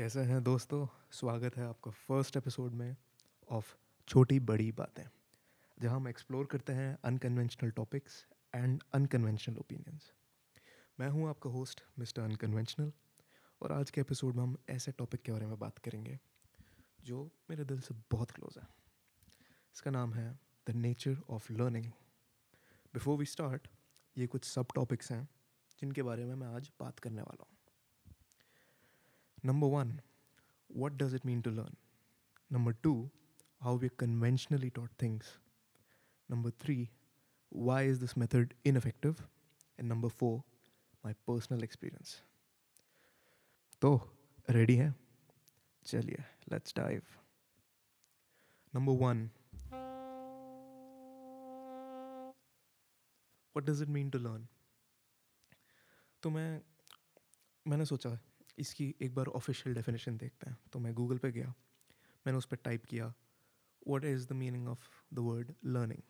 कैसे हैं दोस्तों? स्वागत है आपका फ़र्स्ट एपिसोड में ऑफ़ छोटी बड़ी बातें, जहाँ हम एक्सप्लोर करते हैं unconventional topics and unconventional opinions मैं हूँ आपका होस्ट मिस्टर अनकन्वेंशनल और आज के एपिसोड में हम ऐसे टॉपिक के बारे में बात करेंगे, जो मेरे दिल से बहुत क्लोज है। इसका नाम है the nature of learning before we start ये कुछ सब टॉपिक्स हैं, जिनके बारे में मैं आज बात करने वाला हूँ। Number one, what does it mean to learn? Number two, how we conventionally taught things. Number three, why is this method ineffective? And number four, my personal experience. तो रेडी हैं चलिए let's dive number one what does it mean to learn तो मैं मैंने सोचा इसकी एक बार official definition देखते हैं। तो मैं गूगल पे गया, मैंने उस पर टाइप किया what is the meaning of the word learning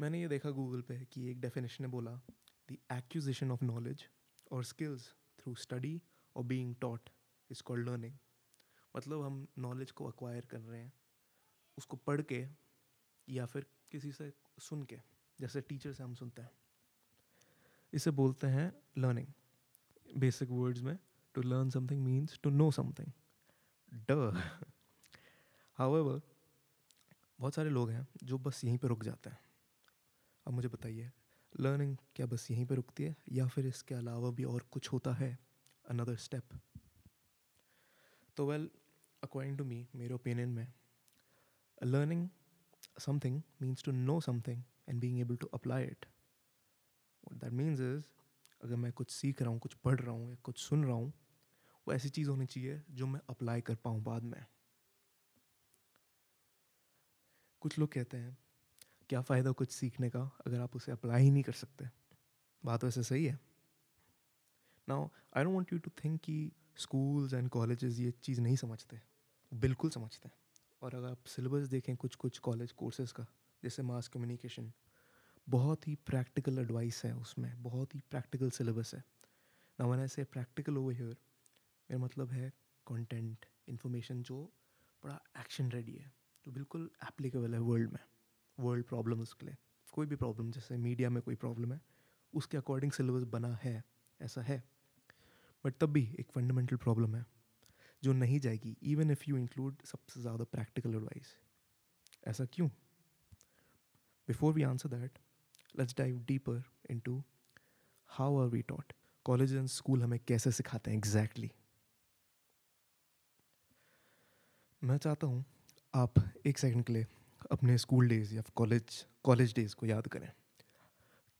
मैंने ये देखा गूगल पे कि एक डेफिनेशन ने बोला द एक्विजिशन ऑफ़ नॉलेज और स्किल्स थ्रू स्टडी और being taught is called learning मतलब हम नॉलेज को अक्वायर कर रहे हैं, उसको पढ़ के या फिर किसी से सुन के, जैसे टीचर से हम सुनते हैं। इसे बोलते हैं लर्निंग बेसिक वर्ड्स में to learn something means to know something ड हाउएवर बहुत सारे लोग हैं जो बस यहीं पर रुक जाते हैं। अब मुझे बताइए लर्निंग क्या बस यहीं पर रुकती है या फिर इसके अलावा भी और कुछ होता है? अनदर स्टेप तो वेल अकॉर्डिंग टू मी मेरे ओपिनियन में learning something means to know something and being able to apply it that means is अगर मैं कुछ सीख रहा हूँ, कुछ पढ़ रहा हूँ या कुछ सुन रहा हूँ, वो ऐसी चीज़ होनी चाहिए जो मैं अप्लाई कर पाऊँ बाद में। कुछ लोग कहते हैं, क्या फ़ायदा कुछ सीखने का अगर आप उसे अप्लाई ही नहीं कर सकते? बात वैसे सही है। Now I don't want you to think कि स्कूल्स एंड कॉलेजेस ये चीज़ नहीं समझते। बिल्कुल समझते हैं। और अगर आप सिलेबस देखें कुछ कुछ कॉलेज कोर्सेज का, जैसे मास कम्युनिकेशन बहुत ही प्रैक्टिकल एडवाइस है उसमें, बहुत ही प्रैक्टिकल सिलेबस है। ना वन ऐसे प्रैक्टिकल ओवर हियर मेरा मतलब है कंटेंट इन्फॉर्मेशन जो बड़ा एक्शन रेडी है, जो बिल्कुल एप्लीकेबल है वर्ल्ड में वर्ल्ड प्रॉब्लम उसके लिए। कोई भी प्रॉब्लम जैसे मीडिया में कोई प्रॉब्लम है, उसके अकॉर्डिंग सिलेबस बना है, ऐसा है। बट तब भी एक फंडामेंटल प्रॉब्लम है, जो नहीं जाएगी इवन इफ़ यू इंक्लूड सबसे ज़्यादा प्रैक्टिकल एडवाइस ऐसा क्यों? Before we answer that let's dive deeper into how are we taught college and school हमें कैसे सिखाते हैं एग्जैक्टली exactly. मैं चाहता हूँ आप एक सेकंड के लिए अपने स्कूल डेज़ या कॉलेज कॉलेज डेज़ को याद करें।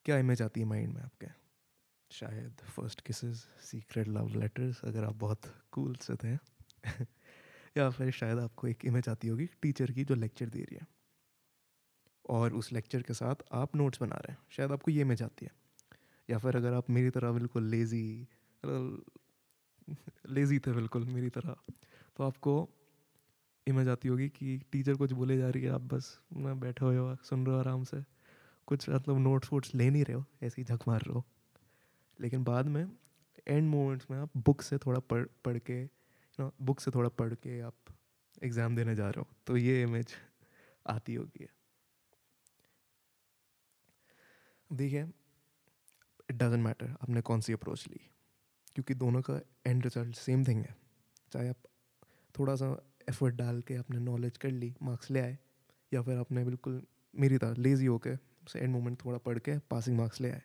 क्या इमेज आती है माइंड में आपके? शायद first kisses secret love letters अगर आप बहुत कूल से थे। या फिर शायद आपको एक इमेज आती होगी टीचर की जो लेक्चर दे रही है। और उस लेक्चर के साथ आप नोट्स बना रहे हैं। शायद आपको ये इमेज आती है। या फिर अगर आप मेरी तरह बिल्कुल लेज़ी लेज़ी थे बिल्कुल मेरी तरह तो आपको इमेज आती होगी कि टीचर कुछ बोले जा रही है, आप बस ना बैठे हुए हो सुन रहे हो आराम से। कुछ मतलब नोट्स वोट्स ले नहीं रहे हो, ऐसे ही झक मार रहे हो। लेकिन बाद में एंड मोमेंट्स में आप बुक से थोड़ा पढ़ पढ़ के नो बुक से थोड़ा पढ़ के आप एग्ज़ाम देने जा रहे हो तो ये इमेज आती होगी। देखिए इट डजेंट मैटर आपने कौन सी अप्रोच ली। क्योंकि दोनों का एंड रिज़ल्ट सेम थिंग है। चाहे आप थोड़ा सा एफर्ट डाल के आपने नॉलेज कर ली मार्क्स ले आए, या फिर आपने बिल्कुल मेरी तरह लेज़ी होके उसे एंड मोमेंट थोड़ा पढ़ के पासिंग मार्क्स ले आए।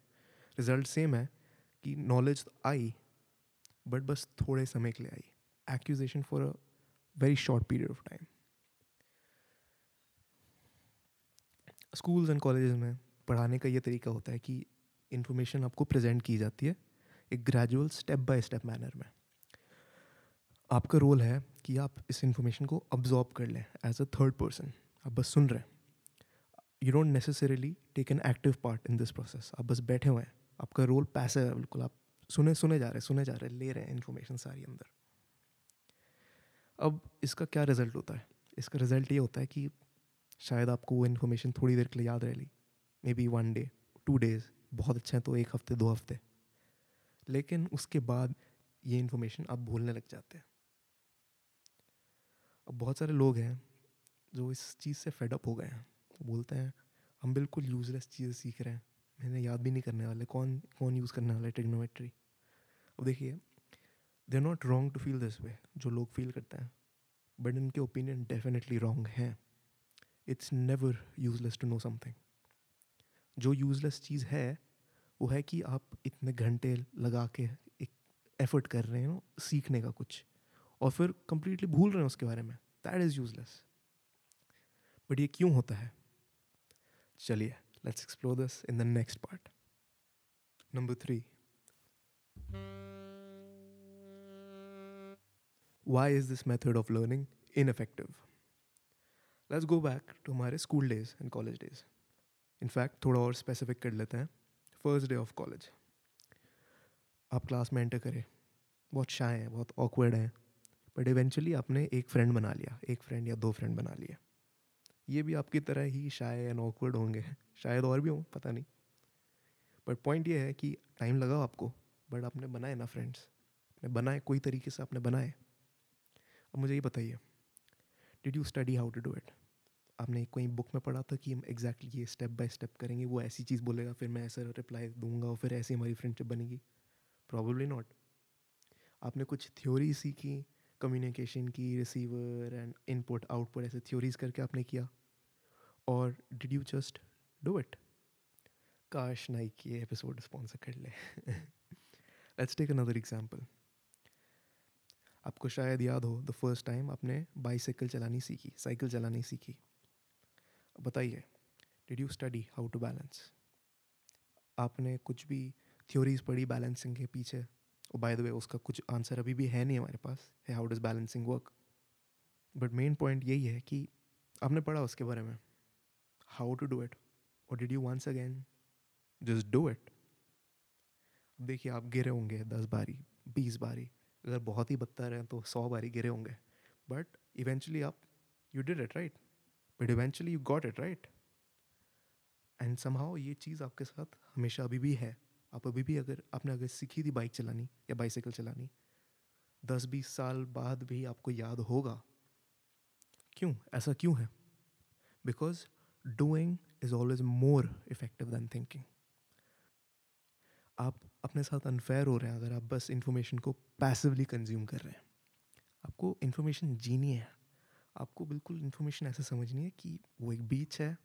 रिज़ल्ट सेम है कि नॉलेज आई बट बस थोड़े समय के लिए आई। Acquisition for a very short period of time schools and college में पढ़ाने का ये तरीका होता है कि इन्फॉर्मेशन आपको प्रेजेंट की जाती है एक gradual step by step manner में। आपका रोल है कि आप इस इन्फॉर्मेशन को अब्जॉर्ब कर लें एज अ थर्ड पर्सन आप बस सुन रहे हैं। You don't necessarily take an active part in this process आप बस बैठे हुए हैं। आपका रोल पैसे है बिल्कुल। आप सुने सुने जा रहे हैं, सुने जा रहे हैं, ले रहे हैं इन्फॉर्मेशन सारी अंदर। अब इसका क्या रिज़ल्ट होता है? इसका रिज़ल्ट ये होता है कि शायद आपको वो इन्फॉर्मेशन थोड़ी देर के लिए याद रह ली maybe one day two days बहुत अच्छे हैं तो एक हफ़्ते, दो हफ़्ते। लेकिन उसके बाद ये इन्फॉर्मेशन आप भूलने लग जाते हैं। अब बहुत सारे लोग हैं जो इस चीज़ से फेडअप हो गए हैं। बोलते हैं, हम बिल्कुल यूजलेस चीज़ें सीख रहे हैं। मैंने याद भी नहीं करने वाले। कौन कौन यूज़ करने वाला है टेक्नोमेट्री अब देखिए they are not wrong to feel this way जो लोग फील करते हैं। बट इनके ओपिनियन डेफिनेटली रॉन्ग हैं। It's never useless to know something जो यूजलेस चीज़ है, वो है कि आप इतने घंटे लगा के एक एफर्ट कर रहे हो सीखने का कुछ और फिर कंप्लीटली भूल रहे हैं उसके बारे में। दैट इज़ यूजलेस बट ये क्यों होता है? चलिए let's explore this in the next part number three why is this method of learning ineffective? Let's go back to हमारे school days and college days in fact थोड़ा और specific कर लेते हैं. फ़र्स्ट डे ऑफ़ कॉलेज आप class में enter करें. बहुत शाय हैं, बहुत ऑकवर्ड हैं. बट इवेंचुअली आपने एक फ्रेंड बना लिया. एक फ्रेंड या दो फ्रेंड बना लिया ये भी आपकी तरह ही शाय एंड ऑकवर्ड होंगे. शायद और भी हों, पता नहीं. बट पॉइंट ये है कि टाइम लगा आपको. बट आपने बनाए ना फ्रेंड्स आपने बनाए, कोई तरीके से आपने बनाए. अब मुझे ये बताइए. Did you study how to do it आपने कोई बुक में पढ़ा था कि हम एग्जैक्टली ये स्टेप बाय स्टेप करेंगे, वो ऐसी चीज़ बोलेगा, फिर मैं ऐसा रिप्लाई दूँगा और फिर ऐसे हमारी फ्रेंडशिप बनेगी? प्रॉब्लली नॉट आपने कुछ थ्योरी सीखी कम्युनिकेशन की रिसीवर एंड इनपुट आउटपुट ऐसे थ्योरीज करके आपने किया? और did you just do it काश नाइक ये एपिसोड स्पॉन्सर कर ले। लेट्स टेक अनदर एग्जांपल आपको शायद याद हो द फ़र्स्ट टाइम आपने बाईसाइकिल चलानी सीखी साइकिल चलानी सीखी। बताइए did you study how to balance आपने कुछ भी थ्योरीज पढ़ी बैलेंसिंग के पीछे? और बाय द वे उसका कुछ आंसर अभी भी है नहीं हमारे पास, है how does balancing work but main point यही है कि आपने पढ़ा उसके बारे में हाउ टू डू इट और did you once again just do it देखिए, आप गिरे होंगे दस बारी, बीस बारी, अगर बहुत ही बदतर हैं तो सौ बारी गिरे होंगे बट इवेंचुअली आप you did it right but eventually you got it right and somehow ये चीज़ आपके साथ हमेशा अभी भी है। आप अभी भी अगर, आपने अगर सीखी थी बाइक चलानी या बाइसाइकिल चलानी दस बीस साल बाद भी आपको याद होगा। क्यों? ऐसा क्यों है? Because doing is always more effective than thinking आप अपने साथ अनफेयर हो रहे हैं अगर आप बस इंफॉर्मेशन को पैसिवली कंज्यूम कर रहे हैं। आपको इन्फॉर्मेशन जीनी है। आपको बिल्कुल इन्फॉर्मेशन ऐसे समझनी है कि वो एक बीच है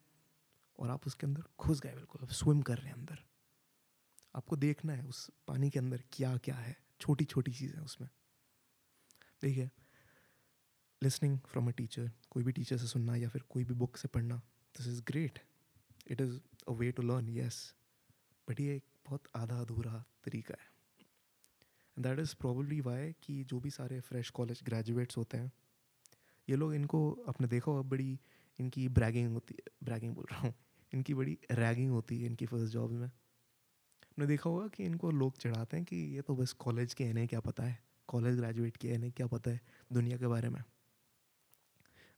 और आप उसके अंदर घुस गए बिल्कुल। आप स्विम कर रहे हैं अंदर। आपको देखना है उस पानी के अंदर क्या क्या है। छोटी छोटी चीज़ें उसमें। देखिए लिसनिंग फ्रॉम अ टीचर कोई भी टीचर से सुनना या फिर कोई भी बुक से पढ़ना this is great it is a way to learn yes but ये एक बहुत आधा अधूरा तरीका है। दैट इज़ प्रॉब्ली वाई कि जो भी सारे फ्रेश कॉलेज ग्रेजुएट्स होते हैं ये लोग इनको, आपने देखा होगा, बड़ी इनकी ब्रैगिंग होती है ब्रैगिंग बोल रहा हूँ, इनकी बड़ी रैगिंग होती है इनकी फ़र्स्ट जॉब में। आपने देखा होगा कि इनको लोग चढ़ाते हैं कि ये तो बस कॉलेज के इन्हें क्या पता है? कॉलेज ग्रेजुएट किए इन्हें क्या पता है दुनिया के बारे में?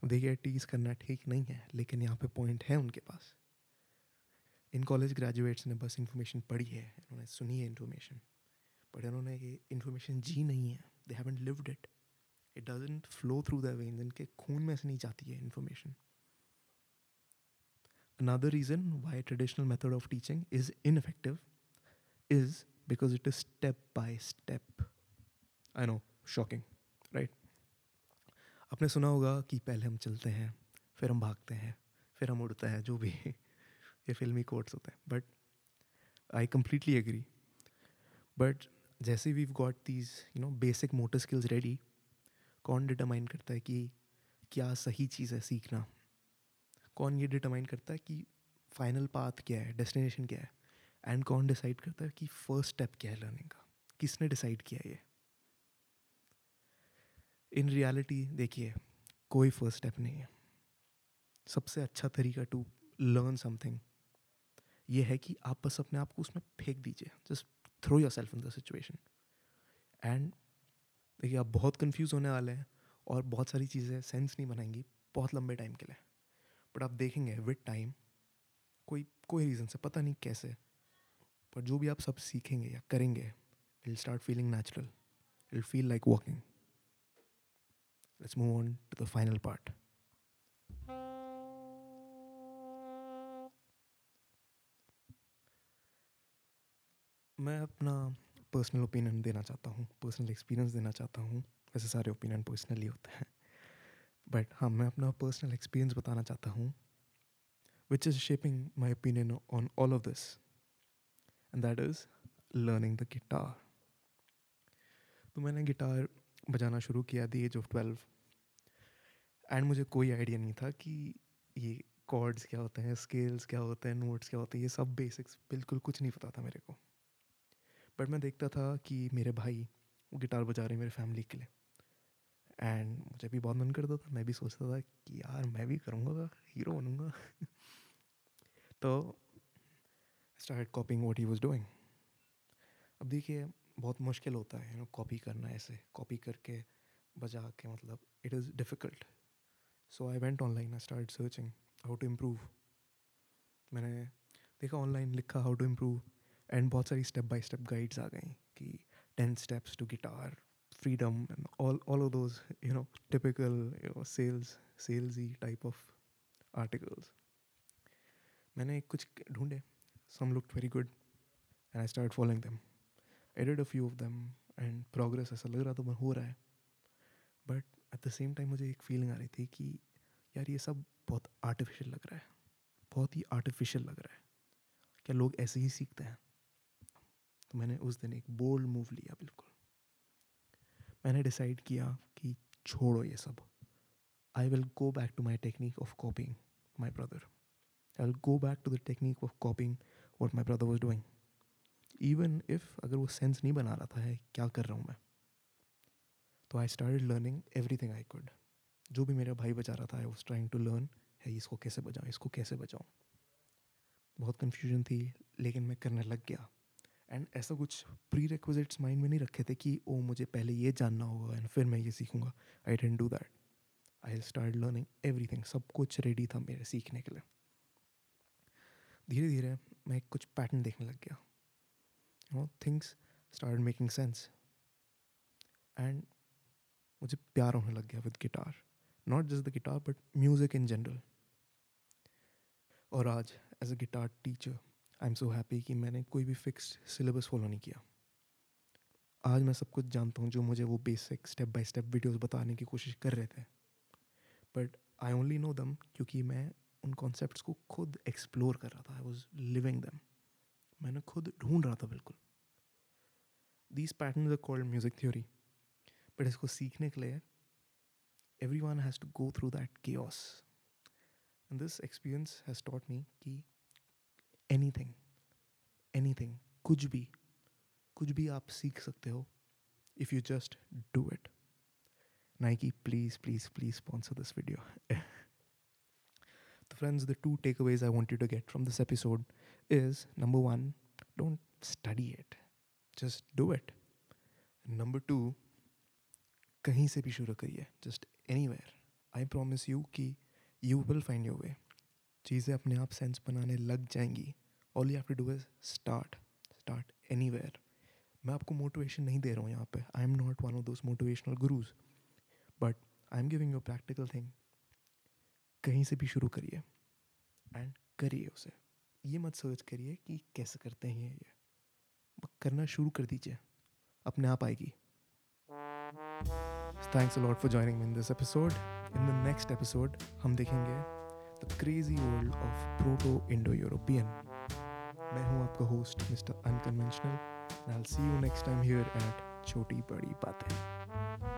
देखिए टीज़ करना ठीक नहीं है, लेकिन यहाँ पे पॉइंट है उनके पास। इन कॉलेज ग्रेजुएट्स ने बस इन्फॉर्मेशन पढ़ी है, इन्होंने सुनी है इन्फॉर्मेशन बट इन्होंने ये इन्फॉर्मेशन जी नहीं है they haven't lived it it doesn't flow through the veins इनके खून में से नहीं जाती है information another reason why traditional method of teaching is ineffective is because it is step by step. I know, shocking, right? आपने सुना होगा कि पहले हम चलते हैं, फिर हम भागते हैं, फिर हम उड़ते हैं, जो भी ये फिल्मी कोट्स होते हैं but I completely agree but जैसे we got these you know basic motor skills ready कौन डिटरमाइन करता है कि क्या सही चीज़ है सीखना? कौन ये डिटरमाइन करता है कि फाइनल पाथ क्या है, डेस्टिनेशन क्या है? एंड कौन डिसाइड करता है कि फ़र्स्ट स्टेप क्या है लर्निंग का? किसने डिसाइड किया ये? इन रियलिटी देखिए, कोई फ़र्स्ट स्टेप नहीं है। सबसे अच्छा तरीका टू लर्न समथिंग ये है कि आप बस अपने आप को उसमें फेंक दीजिए। Just throw yourself in the situation and देखिए, आप बहुत कंफ्यूज होने वाले हैं और बहुत सारी चीज़ें सेंस नहीं बनाएँगी बहुत लंबे टाइम के लिए। बट आप देखेंगे विद टाइम कोई कोई रीज़न से, पता नहीं कैसे, पर जो भी आप सब सीखेंगे या करेंगे will start feeling natural will feel like walking let's move on to the final part. मैं अपना पर्सनल ओपिनियन देना चाहता हूँ पर्सनल एक्सपीरियंस देना चाहता हूँ, वैसे सारे ओपिनियन पर्सनली होते हैं। बट हाँ मैं अपना पर्सनल एक्सपीरियंस बताना चाहता हूँ which is shaping my opinion on all of this and that is learning the guitar तो मैंने गिटार बजाना शुरू किया the age of twelve and मुझे कोई आइडिया नहीं था कि ये कॉर्ड्स क्या होते हैं स्केल्स क्या होते हैं नोट्स क्या होते हैं, ये सब बेसिक्स बिल्कुल कुछ नहीं पता था मेरे को। बट मैं देखता था कि मेरे भाई वो गिटार बजा रहे मेरे फैमिली के लिए। एंड मुझे भी बहुत मन करता था, मैं भी सोचता था कि यार मैं भी करूँगा हीरो बनूँगा। तो start copying what he was doing अब देखिए, बहुत मुश्किल होता है यू नो कॉपी करना ऐसे कॉपी करके बजा के मतलब it is difficult so I went online I start searching how to improve मैंने देखा ऑनलाइन लिखा हाउ टू इम्प्रूव एंड बहुत सारी स्टेप बाई स्टेप गाइड्स आ गई कि ten steps to guitar freedom you know typical sales sales he type of articles मैंने कुछ ढूंढे some look very good and I start following them added a few of them and progress ऐसा लग रहा तो मैं हो रहा है. But at the same time मुझे एक फीलिंग आ रही थी कि यार ये सब बहुत आर्टिफिशियल लग रहा है. बहुत ही आर्टिफिशियल लग रहा है. क्या लोग ऐसे ही सीखते हैं? तो मैंने उस दिन एक बोल्ड मूव लिया, बिल्कुल। मैंने डिसाइड किया कि छोड़ो ये सब। I will go back to my technique of copying my brother I will go back to the technique of copying what my brother was doing even if अगर वो सेंस नहीं बना रहा था, है, क्या कर रहा हूँ मैं? तो I start learning every thing I could जो भी मेरा भाई बजा रहा था I was trying to learn है, इसको कैसे बजाऊँ, इसको कैसे बजाऊँ। बहुत कन्फ्यूज़न थी, लेकिन मैं करने लग गया। एंड ऐसा कुछ प्री रिक्विजिट्स माइंड में नहीं रखे थे कि, ओ, मुझे पहले ये जानना होगा एंड फिर मैं ये सीखूँगा. I didn't do that I start learning every thing सब कुछ रेडी था मेरे सीखने के लिए. धीरे धीरे मैं कुछ पैटर्न देखने लग गया. You know things start making sense and मुझे प्यार होने लग गया with guitar not just the guitar but music in general और आज as a guitar teacher I am so happy कि मैंने कोई भी फिक्स सिलेबस फॉलो नहीं किया। आज मैं सब कुछ जानता हूँ जो मुझे वो basic step by step videos बताने की कोशिश कर रहे थे। बट आई ओनली नो दम क्योंकि मैं उन कॉन्सेप्ट को खुद एक्सप्लोर कर रहा था। आई वॉज़ लिविंग दैम मैंने खुद ढूंढ रहा था बिल्कुल। These pattern are called music theory but इसको सीखने के लिए every one has to go through that के and this experience has taught me कि एनीथिंग एनीथिंग कुछ भी कुछ भी आप सीख सकते हो if you just do it Nike, please, please, please sponsor this video. the friends, the two takeaways I want you to get from this episode is number one, don't study it, just do it. Number two, कहीं से भी शुरू करिए just anywhere I promise you कि you will find your way चीज़ें अपने आप sense बनाने लग जाएँगी। All you have to do is start start any मैं आपको मोटिवेशन नहीं दे रहा हूँ यहाँ पे। I am not one of those motivational gurus but I am giving you practical thing कहीं से भी शुरू करिए एंड करिए उसे। ये मत सर्च करिए कि कैसे करते हैं ये। करना शुरू कर दीजिए। अपने आप आएगी। Thanks a lot for joining in this episode in the next episode हम देखेंगे crazy world of proto Indo European मैं हूँ आपका host mister unconventional I see you next time here at Chhoti Badi Baatein